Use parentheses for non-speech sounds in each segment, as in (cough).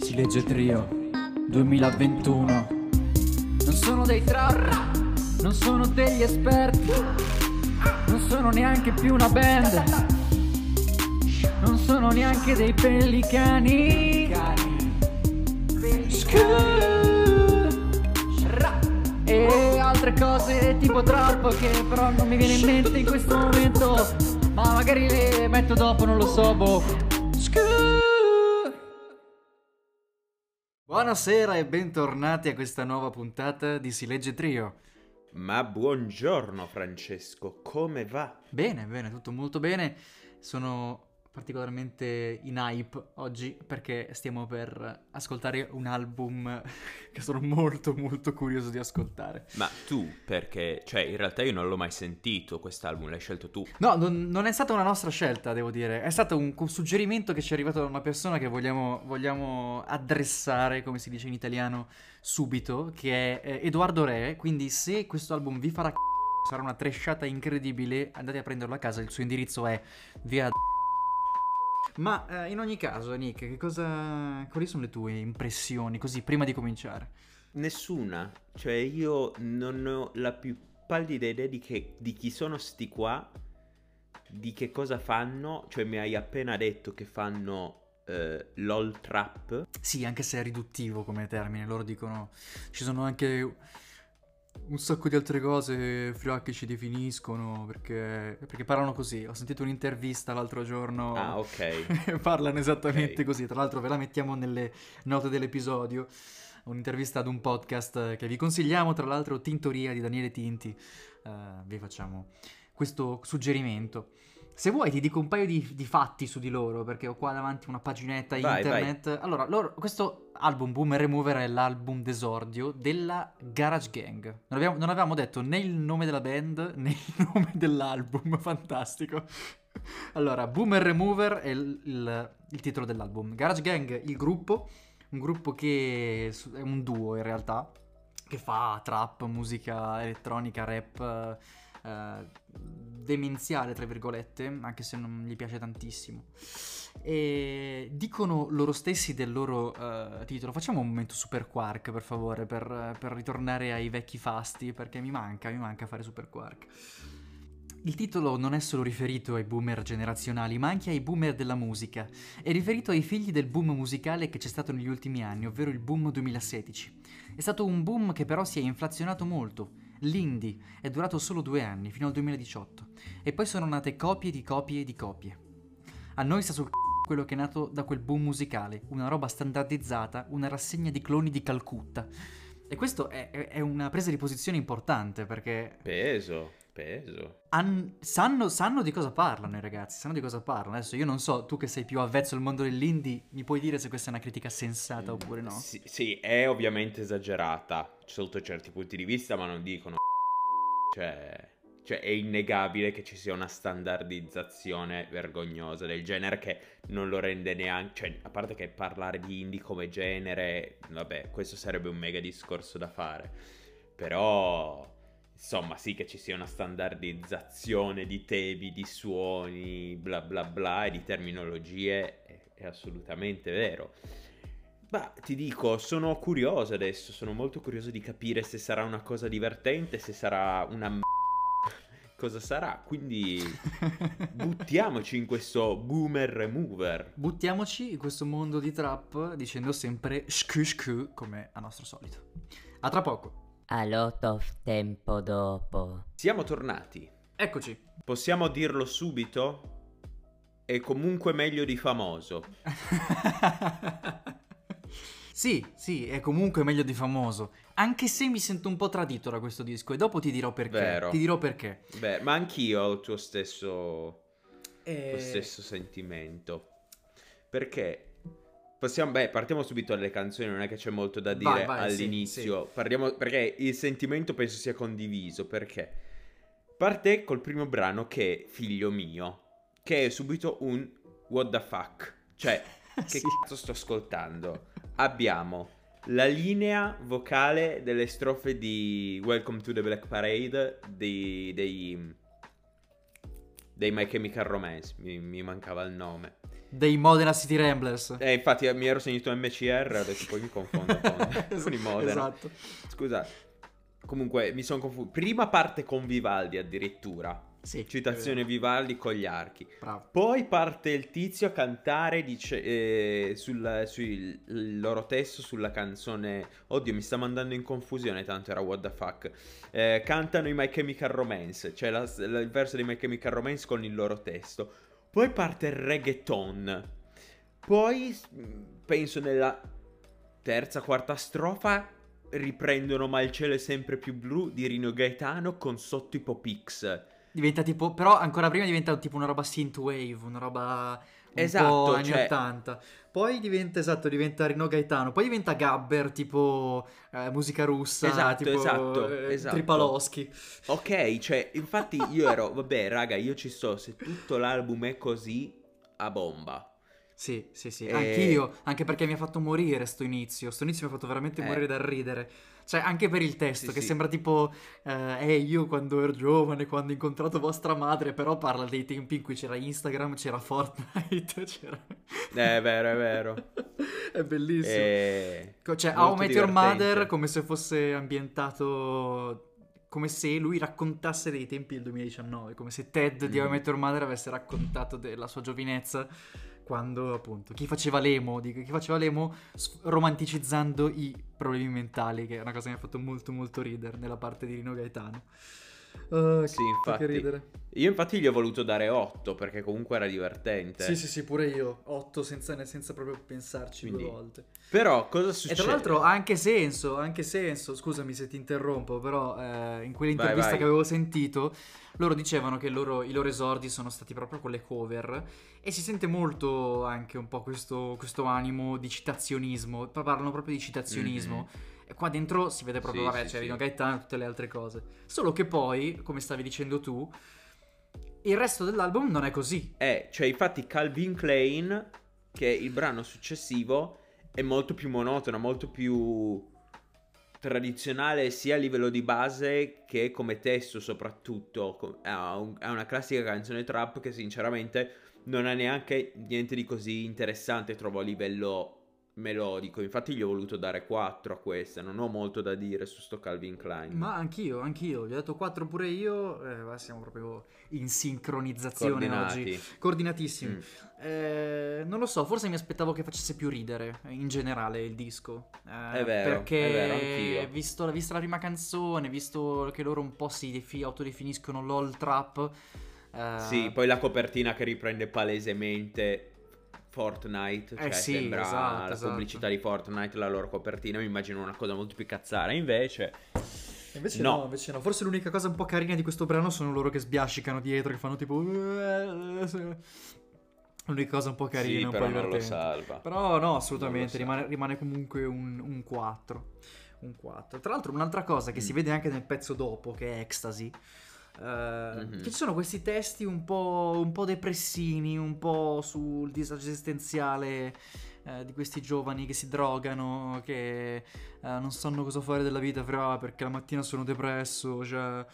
Si legge trio 2021 Non sono dei trap Non sono degli esperti Non sono neanche più una band Non sono neanche dei pellicani. E altre cose tipo trap che però non mi viene in mente in questo momento. Ma magari le metto dopo, non lo so, boh Buonasera e bentornati a questa nuova puntata di Si Legge Trio. Ma buongiorno Francesco, come va? Bene, bene, tutto molto bene. Sono particolarmente in hype oggi perché stiamo per ascoltare un album (laughs) che sono molto molto curioso di ascoltare. Ma tu, perché, cioè in realtà io non l'ho mai sentito quest'album, l'hai scelto tu. No, non, non è stata una nostra scelta, devo dire. È stato un, un suggerimento che ci è arrivato da una persona che vogliamo, vogliamo addressare, come si dice in italiano, subito, che è eh, Edoardo Re. Quindi se questo album vi farà c***o, sarà una tresciata incredibile, andate a prenderlo a casa. Il suo indirizzo è via ma eh, in ogni caso, Nick, che cosa... quali sono le tue impressioni così prima di cominciare? Nessuna, cioè io non ho la più pallida idea di, che, di chi sono sti qua, di che cosa fanno, cioè mi hai appena detto che fanno Uh, LOL trap. Sì, anche se è riduttivo come termine, loro dicono ci sono anche un sacco di altre cose Friacchi ci definiscono perché, perché, parlano così. Ho sentito un'intervista l'altro giorno. Ah, ok. (laughs) parlano esattamente okay. così. Tra l'altro ve la mettiamo nelle note dell'episodio. Un'intervista ad un podcast che vi consigliamo, tra l'altro Tintoria di Daniele Tinti. Uh, vi facciamo questo suggerimento. Se vuoi ti dico un paio di, di, fatti su di loro, perché ho qua davanti una paginetta vai, internet. Vai. Allora, loro, questo album Boomer Remover è l'album d'esordio della Garage Gang. Non avevamo, non avevamo detto né il nome della band (laughs) né il nome dell'album, (laughs) fantastico. Allora, Boomer Remover è il, il, il titolo dell'album. Garage Gang, il gruppo, un gruppo che è un duo in realtà, che fa trap, musica elettronica, rap eh, demenziale, tra virgolette, anche se non gli piace tantissimo. E dicono loro stessi del loro uh, titolo. Facciamo un momento super quark, per favore, per, per, ritornare ai vecchi fasti, perché mi manca, mi manca fare super quark. Il titolo non è solo riferito ai boomer generazionali, ma anche ai boomer della musica. È riferito ai figli del boom musicale che c'è stato negli ultimi anni, ovvero il boom 2016. È stato un boom che però si è inflazionato molto L'indie è durato solo due anni, fino al 2018, e poi sono nate copie di copie di copie. A noi sta sul c***o quello che è nato da quel boom musicale, una roba standardizzata, una rassegna di cloni di Calcutta. E questo è, è una presa di posizione importante perché... Peso, peso. Han, sanno, sanno, di cosa parlano i ragazzi, sanno di cosa parlano. Adesso io non so, tu che sei più avvezzo al mondo dell'indie, mi puoi dire se questa è una critica sensata oppure no? Sì, sì è ovviamente esagerata sotto certi punti di vista, ma non dicono (laughs) cioè, cioè è innegabile che ci sia una standardizzazione vergognosa del genere che non lo rende neanche, cioè a parte che parlare di indie come genere, vabbè, questo sarebbe un mega discorso da fare. Però insomma, sì che ci sia una standardizzazione di temi, di suoni, bla bla bla e di terminologie è, è assolutamente vero. Ma ti dico, sono curioso adesso, sono molto curioso di capire se sarà una cosa divertente, se sarà una m- cosa sarà. Quindi (laughs) buttiamoci in questo boomer remover. Buttiamoci in questo mondo di trap dicendo sempre shk shk come a nostro solito. A tra poco. A lot of tempo dopo. Siamo tornati. Eccoci. Possiamo dirlo subito? È comunque meglio di famoso. (laughs) Sì, sì, è comunque meglio di famoso. Anche se mi sento un po' tradito da questo disco e dopo ti dirò perché. Vero. Ti dirò perché. Beh, ma anch'io ho il tuo stesso, e... tuo stesso sentimento. Perché possiamo, beh, partiamo subito dalle canzoni, non è che c'è molto da dire vai, vai, all'inizio. Sì, sì. Parliamo, perché il sentimento penso sia condiviso. Perché parte col primo brano che è Figlio mio, che è subito un what the fuck. Cioè, (laughs) che sì. cazzo sto ascoltando? Abbiamo la linea vocale delle strofe di Welcome to the Black Parade dei, dei, dei My Chemical Romance, mi, mi mancava il nome. dei Modena City Ramblers. Eh, infatti mi ero segnato MCR, adesso poi mi confondo con, (laughs) con i Modena. Esatto. Scusa, comunque mi sono confuso. Prima parte con Vivaldi addirittura. Sì, Citazione. Vivaldi con gli archi. Bravo. Poi parte il tizio a cantare dice, eh, sul, sul- il loro testo sulla canzone. Oddio, mi sta mandando in confusione, tanto era what the fuck. Eh, cantano i My Chemical Romance, cioè la- la- il verso dei My Chemical Romance con il loro testo. Poi parte il reggaeton. Poi penso nella terza, quarta strofa riprendono Ma il cielo è sempre più blu di Rino Gaetano con sotto i Popix. Diventa tipo, però ancora prima diventa tipo una roba synthwave, una roba un Esatto, anni cioè- 80. Poi diventa, esatto, diventa Rino Gaetano. Poi diventa Gabber, tipo eh, musica russa, Esatto, tipo esatto, eh, esatto. Tripaloschi. Ok, cioè, infatti io ero, (laughs) vabbè, raga, io ci sto, se tutto l'album è così, a bomba. Sì, sì, sì, E- anch'io, anche perché mi ha fatto morire sto inizio. Sto inizio mi ha fatto veramente Eh. morire dal ridere. Cioè, anche per il testo, Sì, che sì. sembra tipo, eh, "Eh, io quando ero giovane, quando ho incontrato vostra madre, però parla dei tempi in cui c'era Instagram, c'era Fortnite, (laughs) c'era... È vero, è vero. È bellissimo. E... Co- Cioè, How I Met Your. Mother come se fosse ambientato come se lui raccontasse dei tempi del 2019, come se Ted di How I Mm. Met Your Mother avesse raccontato della sua giovinezza quando appunto chi faceva l'emo, dico, chi faceva l'emo romanticizzando i problemi mentali, che è una cosa che mi ha fatto molto molto ridere nella parte di Rino Gaetano. Ah, Sì, che infatti. ridere. Io infatti gli ho voluto dare 8 perché comunque era divertente. Sì, sì, sì, pure io. 8 senza, senza proprio pensarci Quindi- due volte. Però cosa E succede? tra l'altro ha anche senso, anche senso, scusami se ti interrompo, però eh, in quell'intervista Vai, vai. che avevo sentito, loro dicevano che loro- i loro esordi sono stati proprio con le cover e si sente molto anche un po' questo, questo animo di citazionismo, parlano proprio di citazionismo. E qua dentro si vede proprio, Sì, vabbè, sì, c'è sì. Gaetano e tutte le altre cose. Solo che poi, come stavi dicendo tu, il resto dell'album non è così. Eh, cioè infatti Calvin Klein, che è il brano successivo, è molto più monotono, molto più tradizionale sia a livello di base che come testo soprattutto. Ha una classica canzone trap che sinceramente non ha neanche niente di così interessante, trovo a livello melodico. Infatti gli ho voluto dare 4 a questa, non ho molto da dire su sto Calvin Klein. Ma anch'io, anch'io, gli ho detto 4 pure io, eh, siamo proprio in sincronizzazione Coordinati. oggi, coordinatissimi. Mm. Eh, non lo so, forse mi aspettavo che facesse più ridere in generale il disco. Eh, È vero, perché è vero, anch'io. Visto, vista la prima canzone, visto che loro un po' si defi- autodefiniscono LOL trap. eh, Sì, poi la copertina che riprende palesemente Fortnite, Eh cioè sì, sembra esatto, la esatto. pubblicità di Fortnite, la loro copertina, mi immagino una cosa molto più cazzara, invece Invece No. no. invece no. Forse l'unica cosa un po' carina di questo brano sono loro che sbiascicano dietro, che fanno tipo... L'unica cosa un po' carina, sì, un però po' non lo divertente. salva. Però no, assolutamente, rimane, rimane comunque un, un 4. Un 4. Tra l'altro un'altra cosa che si Mm. vede anche nel pezzo dopo, che è Ecstasy, Mhm. che ci sono questi testi un po', un po' depressini, un po' sul disagio esistenziale eh, di questi giovani che si drogano, che eh, non sanno cosa fare della vita, fra perché la mattina sono depresso, cioè...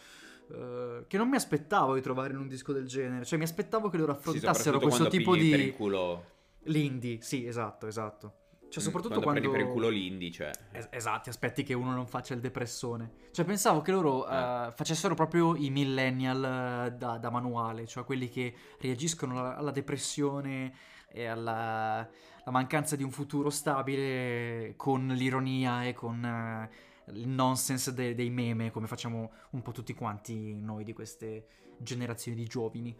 eh, che non mi aspettavo di trovare in un disco del genere, cioè mi aspettavo che loro Sì, affrontassero soprattutto questo tipo di... per il culo. L'indie, sì, esatto, esatto. Cioè, Mm, soprattutto quando, quando... prendi per il culo l'indie, cioè. Es- esatto, aspetti che uno non faccia il depressone. Cioè, pensavo che loro Eh. eh, facessero proprio i millennial eh, da, da manuale, cioè quelli che reagiscono alla, alla depressione e alla la mancanza di un futuro stabile con l'ironia e con eh, il nonsense de- dei meme, come facciamo un po' tutti quanti noi di queste generazioni di giovani.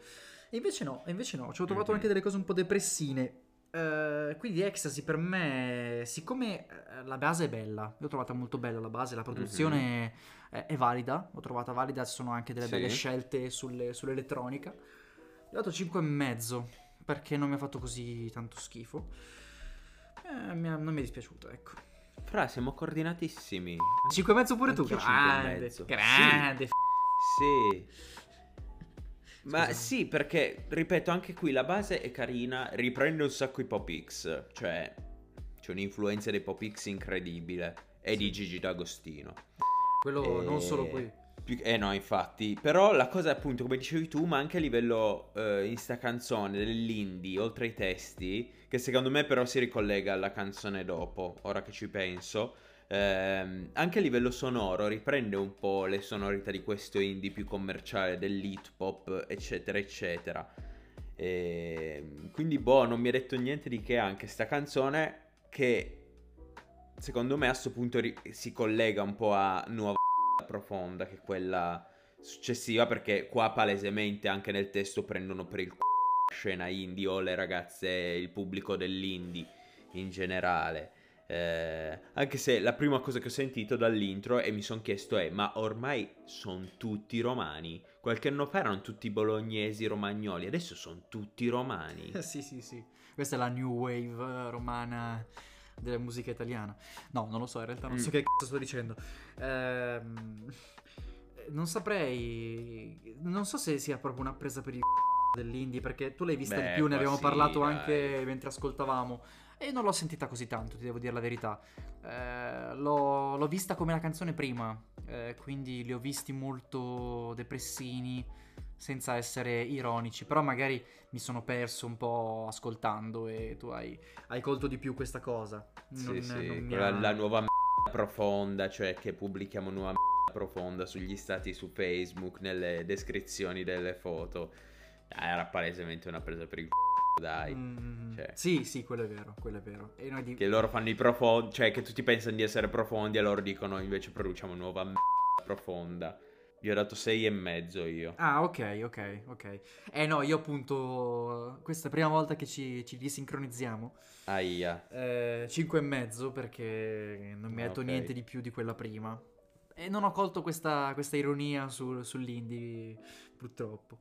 E invece no, invece no, ci ho trovato Mhm. anche delle cose un po' depressine. Eh, quindi Ecstasy per me, siccome eh, la base è bella, io ho trovata molto bella la base, la produzione è, è valida, l'ho trovata valida, ci sono anche delle Sì. belle scelte sulle- sull'elettronica. Gli ho dato 5,5 perché non mi ha fatto così tanto schifo. Eh, mi ha- non mi è dispiaciuto, ecco. Fra, siamo coordinatissimi. 5,5 pure tu, Anch'io grande, 5,5. grande. f- Sì. Ma Scusa. sì, perché, ripeto, anche qui la base è carina, riprende un sacco i Pop X, cioè c'è un'influenza dei Pop X incredibile, e Sì. di Gigi D'Agostino. Quello Eh, non solo qui. Eh no, infatti. Però la cosa, appunto, come dicevi tu, ma anche a livello eh, in sta canzone dell'indie, oltre ai testi, che secondo me però si ricollega alla canzone dopo, ora che ci penso. Ehm, anche a livello sonoro riprende un po' le sonorità di questo indie più commerciale, dell'hip hop, eccetera, eccetera. E, quindi, boh, non mi ha detto niente di che anche sta canzone che secondo me a questo punto ri- si collega un po' a Nuova (laughs) Profonda, che è quella successiva, perché qua palesemente anche nel testo prendono per il c***o (laughs) la scena indie o le ragazze, il pubblico dell'indie in generale. Eh, anche se la prima cosa che ho sentito dall'intro e mi sono chiesto è: ma ormai sono tutti romani? Qualche anno fa erano tutti bolognesi, romagnoli, adesso sono tutti romani. (laughs) sì, sì, sì. Questa è la new wave eh, romana della musica italiana. No, non lo so, in realtà non so Mm. che cazzo sto dicendo. Ehm, non saprei... Non so se sia proprio una presa per il c***o (laughs) dell'indie, perché tu l'hai vista Beh, di più, ne abbiamo sì, parlato dai. anche mentre ascoltavamo. E non l'ho sentita così tanto, ti devo dire la verità. Eh, l'ho, l'ho vista come la canzone prima, eh, quindi li ho visti molto depressini, senza essere ironici. Però magari mi sono perso un po' ascoltando e tu hai, hai colto di più questa cosa. Sì, Non- sì, non mi quella- ha- la nuova m- profonda, cioè che pubblichiamo nuova m- profonda sugli stati su Facebook, nelle descrizioni delle foto. Ah, Era palesemente una presa per il c***o, dai. Mm, cioè. Sì, sì, quello è vero, quello è vero. E noi di- Che loro fanno i profondi, cioè che tutti pensano di essere profondi e loro dicono invece produciamo nuova m- profonda. Gli ho dato sei e mezzo io. Ah, ok, ok, ok. Eh no, io appunto, questa è la prima volta che ci, ci disincronizziamo. Aia. Eh, cinque e mezzo perché non mi ha detto ok. niente di più di quella prima. E non ho colto questa, questa ironia sul- sull'indie, purtroppo.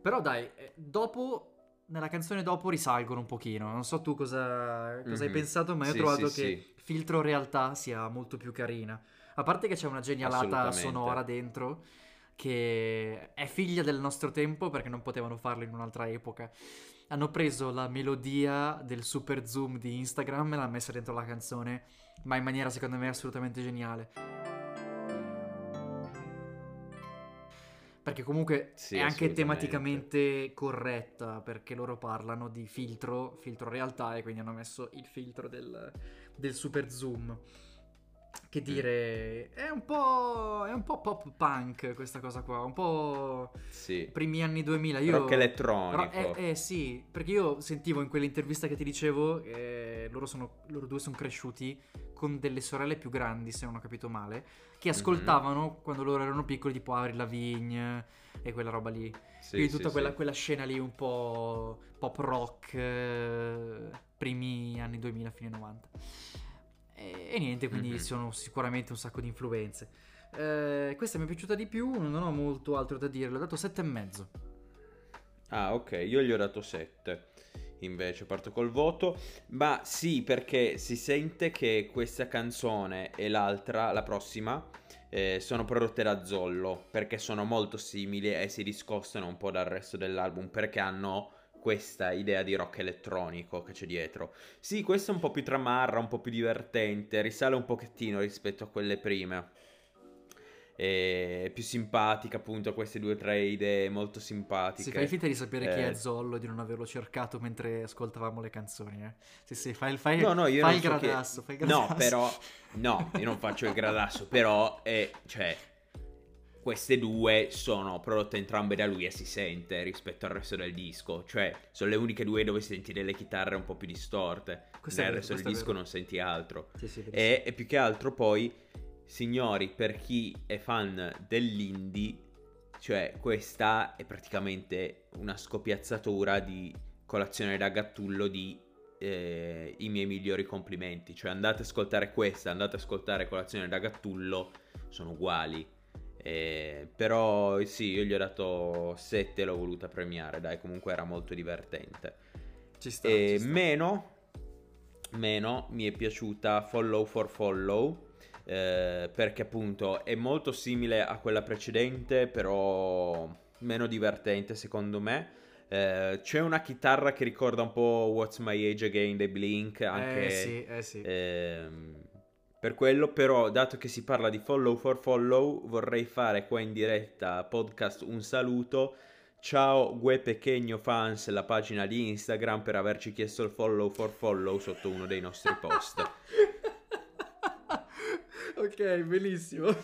Però dai, eh, dopo, nella canzone dopo risalgono un pochino. Non so tu cosa, cosa hai Mhm. pensato, ma io Sì, ho trovato sì, che sì. filtro realtà sia molto più carina. A parte che c'è una genialata sonora dentro che è figlia del nostro tempo perché non potevano farlo in un'altra epoca. Hanno preso la melodia del super zoom di Instagram e l'hanno messa dentro la canzone, ma in maniera secondo me assolutamente geniale. Perché comunque Sì, è anche tematicamente corretta, perché loro parlano di filtro, filtro realtà, e quindi hanno messo il filtro del, del super zoom. Che Mm. dire, è un po'. è un po' pop punk questa cosa qua, un po' Sì. primi anni 2000. Io, Rock elettronico. Eh, eh, sì, perché io sentivo in quell'intervista che ti dicevo, eh, loro, sono, loro due sono cresciuti con delle sorelle più grandi, se non ho capito male, che Mhm. ascoltavano quando loro erano piccoli, tipo Avril Lavigne e quella roba lì. Sì, Quindi sì, tutta quella, sì. quella scena lì un po' pop rock, eh, primi anni 2000, fine 90. E, e niente, quindi Mhm. sono sicuramente un sacco di influenze. Eh, questa mi è piaciuta di più, non ho molto altro da dire, l'ho dato 7,5. Ah, ok, io gli ho dato 7. Invece parto col voto. Ma sì, perché si sente che questa canzone e l'altra, la prossima, eh, sono prodotte da Zollo. Perché sono molto simili e si discostano un po' dal resto dell'album. Perché hanno questa idea di rock elettronico che c'è dietro. Sì, questa è un po' più tramarra, un po' più divertente. Risale un pochettino rispetto a quelle prime. È più simpatica, appunto, a queste due o tre idee molto simpatiche. Si fai finta di sapere chi Eh. è Zollo e di non averlo cercato mentre ascoltavamo le canzoni, eh? Sì, sì, fai, fai, No, no, io fai il so che- gradasso, fai il No, gradasso. però no, (laughs) io non faccio il gradasso, però è cioè queste due sono prodotte entrambe da lui e si sente rispetto al resto del disco, cioè sono le uniche due dove senti delle chitarre un po' più distorte. Questo Nel vero, resto del disco vero. non senti altro. Sì, sì. E, e più che altro poi, signori, per chi è fan dell'indie, cioè questa è praticamente una scopiazzatura di colazione da gattullo di eh, i miei migliori complimenti. Cioè andate ad ascoltare questa, andate ad ascoltare colazione da gattullo, sono uguali. Eh, però sì, io gli ho dato 7 l'ho voluta premiare, dai, comunque era molto divertente. Ci sta, E ci sta. meno, meno mi è piaciuta Follow for Follow. eh, perché appunto è molto simile a quella precedente, però meno divertente secondo me. Eh, c'è una chitarra che ricorda un po' What's My Age Again dei Blink, anche Eh sì, eh sì. ehm, Per quello, però, dato che si parla di follow for follow, vorrei fare qua in diretta podcast un saluto. Ciao Gue Pechegno Fans, la pagina di Instagram, per averci chiesto il follow for follow sotto uno dei nostri post. (laughs) ok, bellissimo. (laughs)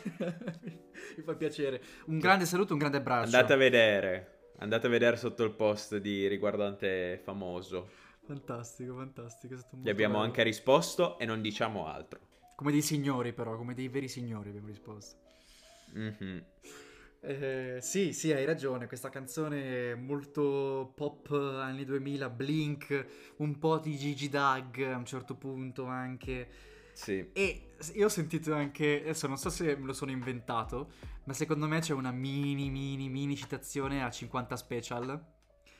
Mi fa piacere. Un grande saluto, un grande abbraccio. Andate a vedere. Andate a vedere sotto il post di riguardante famoso. Fantastico, fantastico. Gli abbiamo bello. anche risposto e non diciamo altro. Come dei signori, però, come dei veri signori abbiamo risposto. Mhm. Eh, sì, sì, hai ragione. Questa canzone è molto pop anni 2000, Blink, un po' di Gigi Dag a un certo punto anche. Sì. E io ho sentito anche, adesso non so se me lo sono inventato, ma secondo me c'è una mini, mini, mini citazione a 50 Special.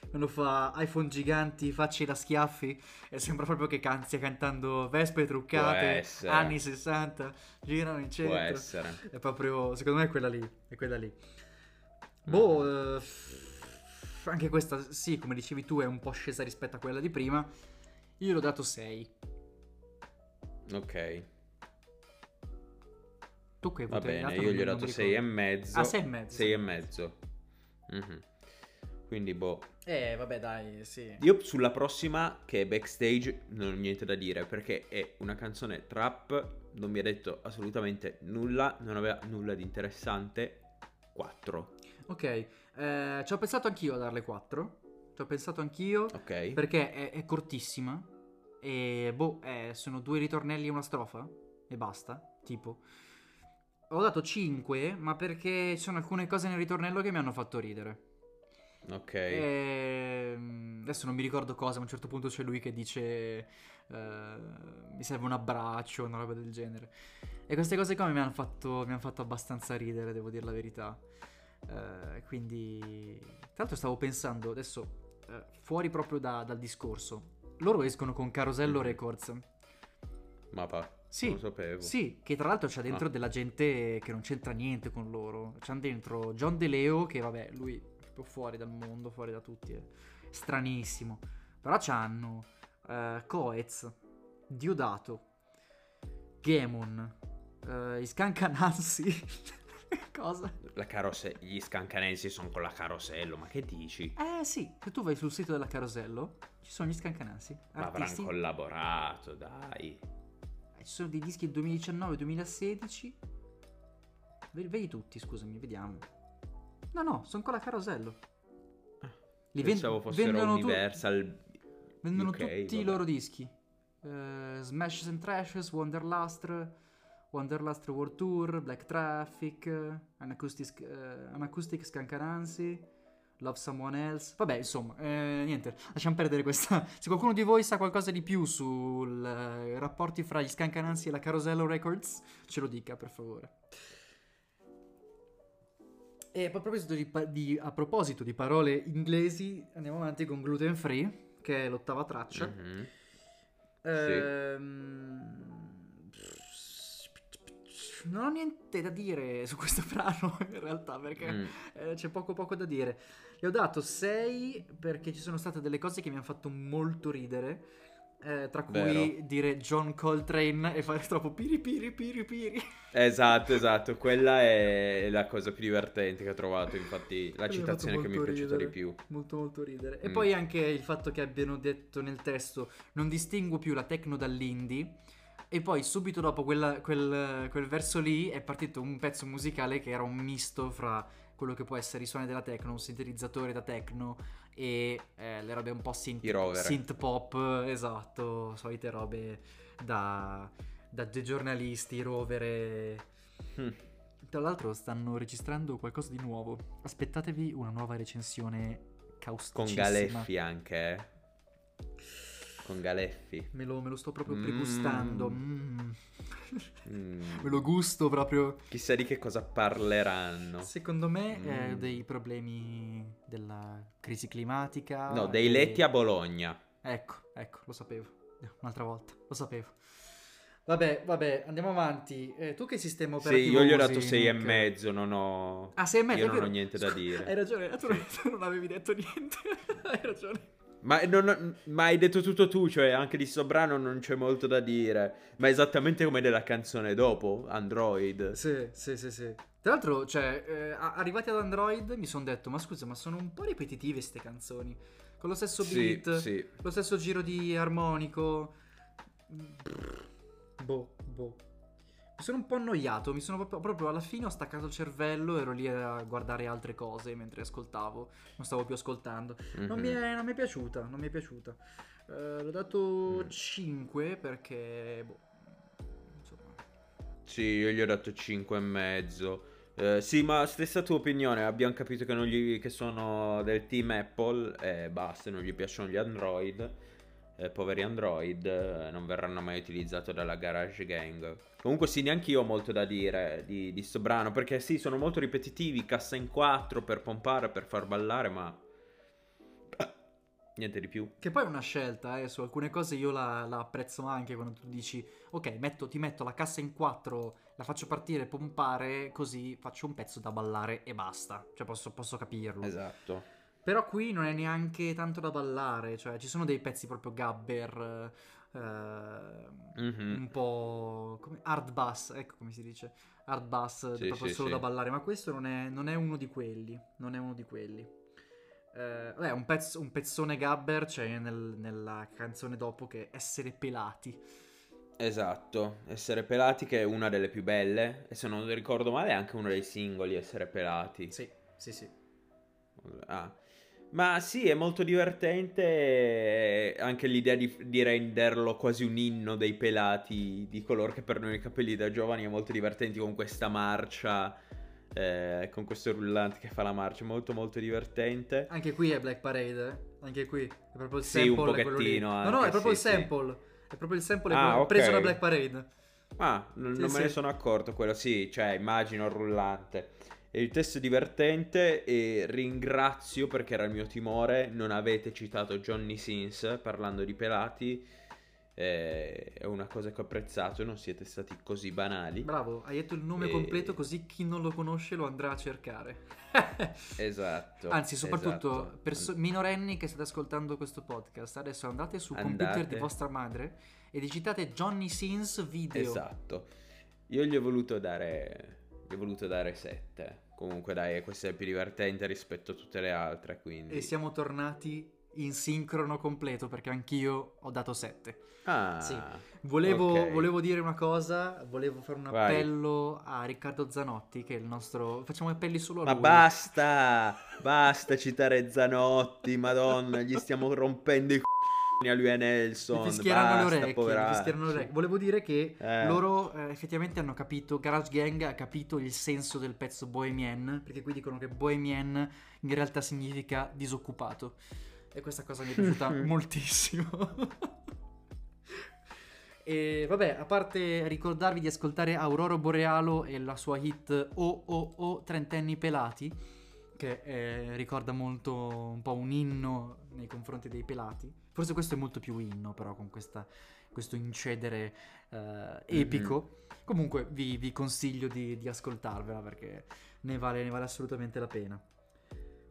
Quando fa iPhone giganti, facce da schiaffi, e sembra proprio che can- stia cantando Vespe truccate, anni 60, girano in Può centro. essere. È proprio, secondo me è quella lì, è quella lì. Boh, Mm. eh, anche questa, sì, come dicevi tu, è un po' scesa rispetto a quella di prima. Io l'ho dato 6. Ok. Tu che Va bene, io gli ho dato mi 6 e ricordo. mezzo. Ah, sei e mezzo. 6 e mezzo. Mhm. Quindi, boh. Eh, vabbè, dai, sì. Io sulla prossima, che è backstage, non ho niente da dire perché è una canzone trap. Non mi ha detto assolutamente nulla. Non aveva nulla di interessante. 4. Ok, eh, ci ho pensato anch'io a darle 4. Ci ho pensato anch'io Ok. perché è, è cortissima. E boh, eh, sono due ritornelli e una strofa. E basta, tipo. Ho dato 5, ma perché ci sono alcune cose nel ritornello che mi hanno fatto ridere. Ok. Ehm, adesso non mi ricordo cosa, a un certo punto c'è lui che dice eh, mi serve un abbraccio, una roba del genere. E queste cose qua mi hanno fatto, mi hanno fatto abbastanza ridere, devo dire la verità. Eh, quindi, tra l'altro stavo pensando, adesso, eh, fuori proprio da- dal discorso, loro escono con Carosello Mhm. Records. Ma va. Sì, Non lo sapevo. Sì, che tra l'altro c'ha dentro Ah. della gente che non c'entra niente con loro. C'ha dentro John De Leo, che vabbè, lui proprio fuori dal mondo, fuori da tutti, è stranissimo. Però c'hanno eh, Coez, Diodato, Gemon, eh, Iscanca Nancy. (laughs) Cosa? La carose- gli scancanensi sono con la carosello, ma che dici? Eh sì, se tu vai sul sito della Carosello, ci sono gli Scancanansi. Ma avranno collaborato, dai. Eh, Ci sono dei dischi del 2019-2016. Ve- Vedi tutti, scusami, vediamo. No, no, sono con la Carosello. Li ven- Pensavo fossero vendono tu- Universal. vendono UK, tutti i vabbè. loro dischi. Eh, Smashes and Trashes, Wonderlust, Wonderlust World Tour, Black Traffic, An Acoustic, eh, An Acoustic Scancanansi, Love Someone Else. Vabbè, insomma, eh, niente, lasciamo perdere questa. (laughs) Se qualcuno di voi sa qualcosa di più sui rapporti fra gli Scancanansi e la Carosello Records, ce lo dica, per favore. E a proposito di, di- a proposito di parole inglesi, andiamo avanti con Gluten Free, che è l'ottava traccia. Mhm. Ehm, Non ho niente da dire su questo (laughs) brano in realtà perché Mm. eh, c'è poco poco da dire. Gli ho dato 6 perché ci sono state delle cose che mi hanno fatto molto ridere. Eh, tra cui Vero. dire John Coltrane e fare troppo piri piri piri piri. Esatto, esatto. Quella è la cosa più divertente che ho trovato. Infatti, la citazione che mi è piaciuta di ridere. più. Molto molto ridere. E Mm. poi anche il fatto che abbiano detto nel testo non distingo più la techno dall'indie. E poi subito dopo quella- quel, quel verso lì è partito un pezzo musicale che era un misto fra quello che può essere i suoni della techno, un sintetizzatore da techno e eh, le robe un po' synth, synth pop, esatto, solite robe da, da dei giornalisti, rover e... Mm. Tra l'altro stanno registrando qualcosa di nuovo. Aspettatevi una nuova recensione Con causticissima. Galeffi anche. eh. Con Galeffi. Me lo, me lo sto proprio Mm. pregustando. Mm. Mm. (laughs) me lo gusto proprio. Chissà di che cosa parleranno. Secondo me eh, Mm. dei problemi della crisi climatica. No, dei e- letti a Bologna. Ecco, ecco, lo sapevo. Un'altra volta, lo sapevo. Vabbè, vabbè, andiamo avanti. Eh, tu che sistema Sì, operativo io gli ho dato 6 e mezzo, non ho... Ah, sei e mezzo, Io non ho niente da dire. Hai ragione, tu non avevi detto niente. (laughs) hai ragione. Ma, non- ma hai detto tutto tu, cioè anche di sto brano non c'è molto da dire. Ma è esattamente come della canzone dopo, Android. Sì, sì, sì, sì. Tra l'altro, cioè, eh, arrivati ad Android mi sono detto, ma scusa, ma sono un po' ripetitive queste canzoni. Con lo stesso Sì, beat, sì. lo stesso giro di armonico. Boh, boh. Sono un po' annoiato, mi sono proprio, proprio alla fine ho staccato il cervello, ero lì a guardare altre cose mentre ascoltavo, non stavo più ascoltando. Non, mi Mhm. è, non mi è piaciuta, non mi è piaciuta. Eh, l'ho dato Mm. 5 perché, boh, insomma, Sì, io gli ho dato 5 e mezzo. Eh, sì, ma stessa tua opinione, abbiamo capito che, non gli, che sono del team Apple e basta, non gli piacciono gli Android. Eh, poveri Android eh, non verranno mai utilizzati dalla Garage Gang. Comunque sì, neanche io ho molto da dire di, di sto brano, perché sì, sono molto ripetitivi, cassa in 4 per pompare, per far ballare, ma... (coughs) Niente di più. Che poi è una scelta, eh, su alcune cose io la, la apprezzo anche quando tu dici, ok, metto- ti metto la cassa in quattro, la faccio partire, pompare, così faccio un pezzo da ballare e basta. Cioè posso, posso capirlo. Esatto. Però qui non è neanche tanto da ballare, cioè ci sono dei pezzi proprio gabber, eh, Mhm. un po' come hard bass, ecco come si dice, hard bass, Sì, proprio sì, solo sì. da ballare, ma questo non è, non è uno di quelli, non è uno di quelli. Eh, vabbè, un, pezzo, un pezzone gabber c'è nel- nella canzone dopo che è Essere pelati. Esatto, Essere pelati che è una delle più belle e se non ricordo male è anche uno dei singoli Essere pelati. Sì, sì, sì. Ah. Ma sì, è molto divertente eh, anche l'idea di, di renderlo quasi un inno dei pelati, di coloro che perdono i capelli da giovani, è molto divertente con questa marcia, eh, con questo rullante che fa la marcia, molto molto divertente. Anche qui è Black Parade, eh? Anche qui è proprio il Sì, un sample. quello lì. pochettino No, anche, no, è proprio sì, il sì. sample. È proprio il sample Ah, quello ok. preso da Black Parade. Ah, non, Sì, non me sì. ne sono accorto quello, sì, cioè immagino il rullante. Il testo è divertente e ringrazio perché era il mio timore, non avete citato Johnny Sins parlando di pelati, eh, è una cosa che ho apprezzato, non siete stati così banali. Bravo, hai detto il nome E- completo così chi non lo conosce lo andrà a cercare. (laughs) Esatto. Anzi, soprattutto esatto. perso- minorenni che state ascoltando questo podcast, adesso andate sul computer di vostra madre e digitate Johnny Sins video. Esatto. Io gli ho voluto dare gli ho voluto dare 7. Comunque dai, questa è più divertente rispetto a tutte le altre, quindi E siamo tornati in sincrono completo perché anch'io ho dato 7. Ah. Sì. Volevo, ok. volevo dire una cosa, volevo fare un Vai. appello a Riccardo Zanotti, che è il nostro... Facciamo appelli solo a Ma lui. basta, basta citare Zanotti, madonna, gli stiamo rompendo i c***i a lui e Nelson. Mi fischieranno le basta, orecchie, mi fischieranno le orecchie. Volevo dire che Eh. loro eh, effettivamente hanno capito, Garage Gang ha capito il senso del pezzo Bohemian, perché qui dicono che Bohemian in realtà significa disoccupato. E questa cosa mi è piaciuta (laughs) moltissimo. E vabbè, a parte ricordarvi di ascoltare Aurora Borealo e la sua hit O O O Trentenni Pelati, che eh, ricorda molto un po' un inno nei confronti dei pelati. Forse questo è molto più inno, però, con questa- questo incedere eh, epico. Comunque vi, vi consiglio di, di ascoltarvela perché ne vale, ne vale assolutamente la pena.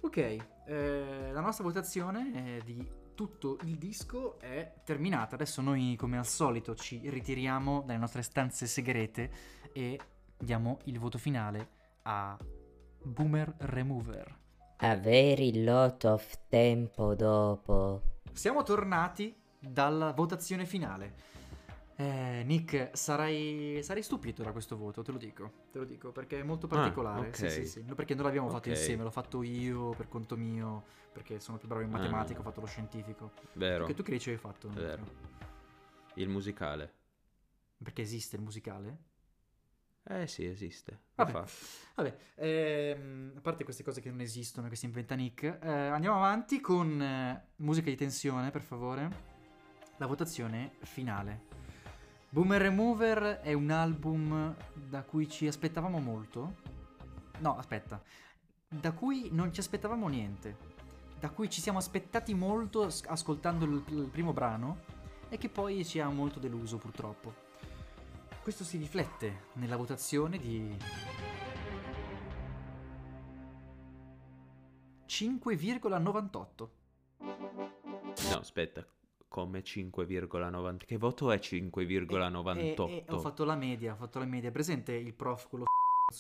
Ok, eh, la nostra votazione eh, di tutto il disco è terminata. Adesso noi, come al solito, ci ritiriamo dalle nostre stanze segrete e diamo il voto finale a Boomer Remover. A very lot of tempo dopo. Siamo tornati dalla votazione finale. Eh, Nick, sarai, sarai stupito da questo voto, te lo dico. Te lo dico perché è molto particolare. ok. Sì, sì, sì. No, Perché non l'abbiamo fatto Ok. insieme, l'ho fatto io per conto mio. Perché sono più bravo in Ah. matematica, ho fatto lo scientifico. Vero, Perché tu che ricevi fatto? è Nick? vero. Il musicale. Perché esiste il musicale? Eh sì, esiste. Vabbè. Vabbè, ehm, a parte queste cose che non esistono, che si inventa Nick, eh, andiamo avanti con eh, musica di tensione, per favore. La votazione finale. Boomer Remover è un album da cui ci aspettavamo molto. No, aspetta. Da cui non ci aspettavamo niente. Da cui ci siamo aspettati molto as- ascoltando il, il primo brano e che poi ci ha molto deluso purtroppo. Questo si riflette nella votazione di 5,98. No, aspetta. Come 5,90. Che voto è 5,98? E, e- e ho fatto la media, ho fatto la media. Presente il prof quello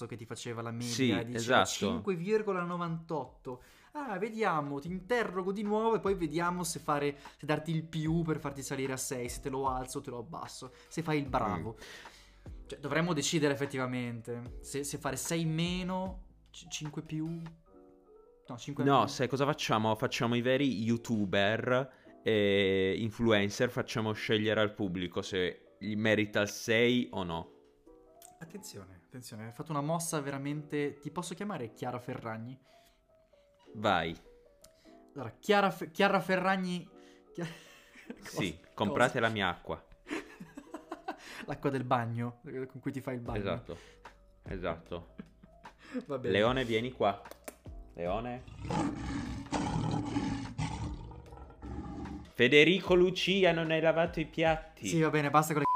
che ti faceva la media? Sì, diceva esatto. 5,98. Ah, vediamo, ti interrogo di nuovo e poi vediamo se fare se darti il più per farti salire a 6, se te lo alzo o te lo abbasso, se fai il bravo. Cioè, dovremmo decidere effettivamente se, se fare 6 meno, 5 più. No, 5 No, sai cosa facciamo? Facciamo i veri youtuber e influencer, facciamo scegliere al pubblico se gli merita il 6 o no. Attenzione, attenzione, hai fatto una mossa veramente. Ti posso chiamare Chiara Ferragni? Vai. Allora, Chiara, Fe- Chiara Ferragni. Chia- (laughs) Sì, Cosa? comprate la mia acqua. L'acqua del bagno con cui ti fai il bagno. Esatto. Esatto. (laughs) Va bene. Leone, vieni qua. Leone. Federico Lucia non hai lavato i piatti. Sì, va bene, basta con le.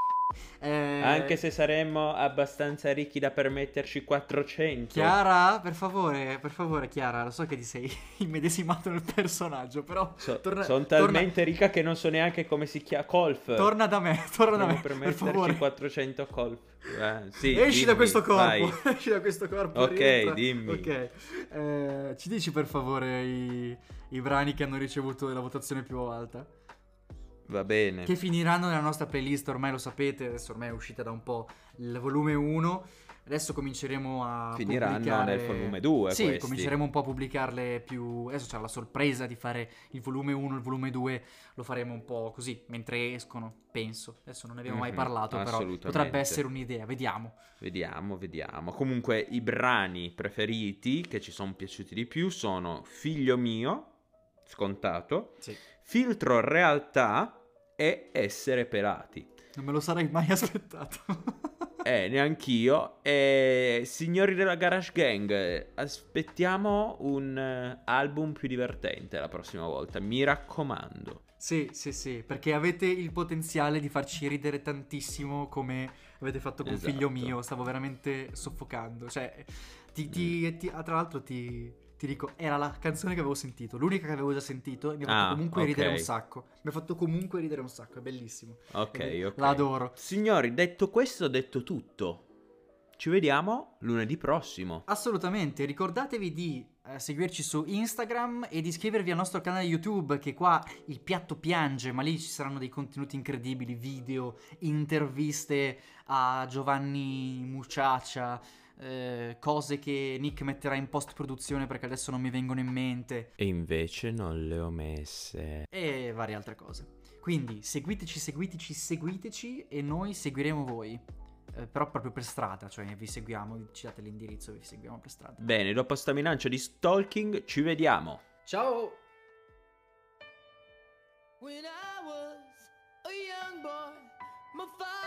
Anche se saremmo abbastanza ricchi da permetterci 400. Chiara, per favore, per favore, Chiara, lo so che ti sei (laughs) immedesimato nel personaggio, però. So- torna- sono torna- talmente ricca che non so neanche come si chiama. Colf. Torna da me, (laughs) torna da me, per permetterci favore. 400 colf. Eh, sì, Esci da dimmi, questo corpo, vai. (laughs) esci da questo corpo. Ok, rientra. dimmi. Ok, Eh, ci dici per favore i, i brani che hanno ricevuto la votazione più alta? Va bene. Che finiranno nella nostra playlist, ormai lo sapete, adesso ormai è uscita da un po' il volume 1. Adesso cominceremo a Finiranno pubblicare... nel volume 2 Sì, questi. cominceremo un po' a pubblicarle più... Adesso c'è la sorpresa di fare il volume 1 il volume 2, lo faremo un po' così, mentre escono, penso. Adesso non ne abbiamo mai Mhm, parlato, però potrebbe essere un'idea, vediamo. Vediamo, vediamo. Comunque i brani preferiti che ci sono piaciuti di più sono Figlio mio, scontato, Sì. Filtro realtà e Essere pelati. Non me lo sarei mai (laughs) aspettato. Eh, neanch'io. E signori della Garage Gang, aspettiamo un eh, album più divertente la prossima volta, mi raccomando. Sì, sì, sì, perché avete il potenziale di farci ridere tantissimo come avete fatto con Esatto. figlio mio, stavo veramente soffocando, cioè, ti, ti- ti- ah, tra l'altro ti, ti dico, era la canzone che avevo sentito, l'unica che avevo già sentito e mi ha fatto Ah, comunque ok. ridere un sacco, mi ha fatto comunque ridere un sacco, è bellissimo. Ok, Ed- ok. La adoro. Signori, detto questo, ho detto tutto. Ci vediamo lunedì prossimo. Assolutamente, ricordatevi di eh, seguirci su Instagram e di iscrivervi al nostro canale YouTube che qua il piatto piange, ma lì ci saranno dei contenuti incredibili, video, interviste a Giovanni Muciaccia, eh, cose che Nick metterà in post produzione perché adesso non mi vengono in mente. E invece non le ho messe. E varie altre cose. Quindi seguiteci, seguiteci, seguiteci e noi seguiremo voi. Eh, però proprio per strada, cioè vi seguiamo, ci date l'indirizzo e vi seguiamo per strada. Bene, dopo sta minaccia di stalking ci vediamo. Ciao! When I was a young boy, my father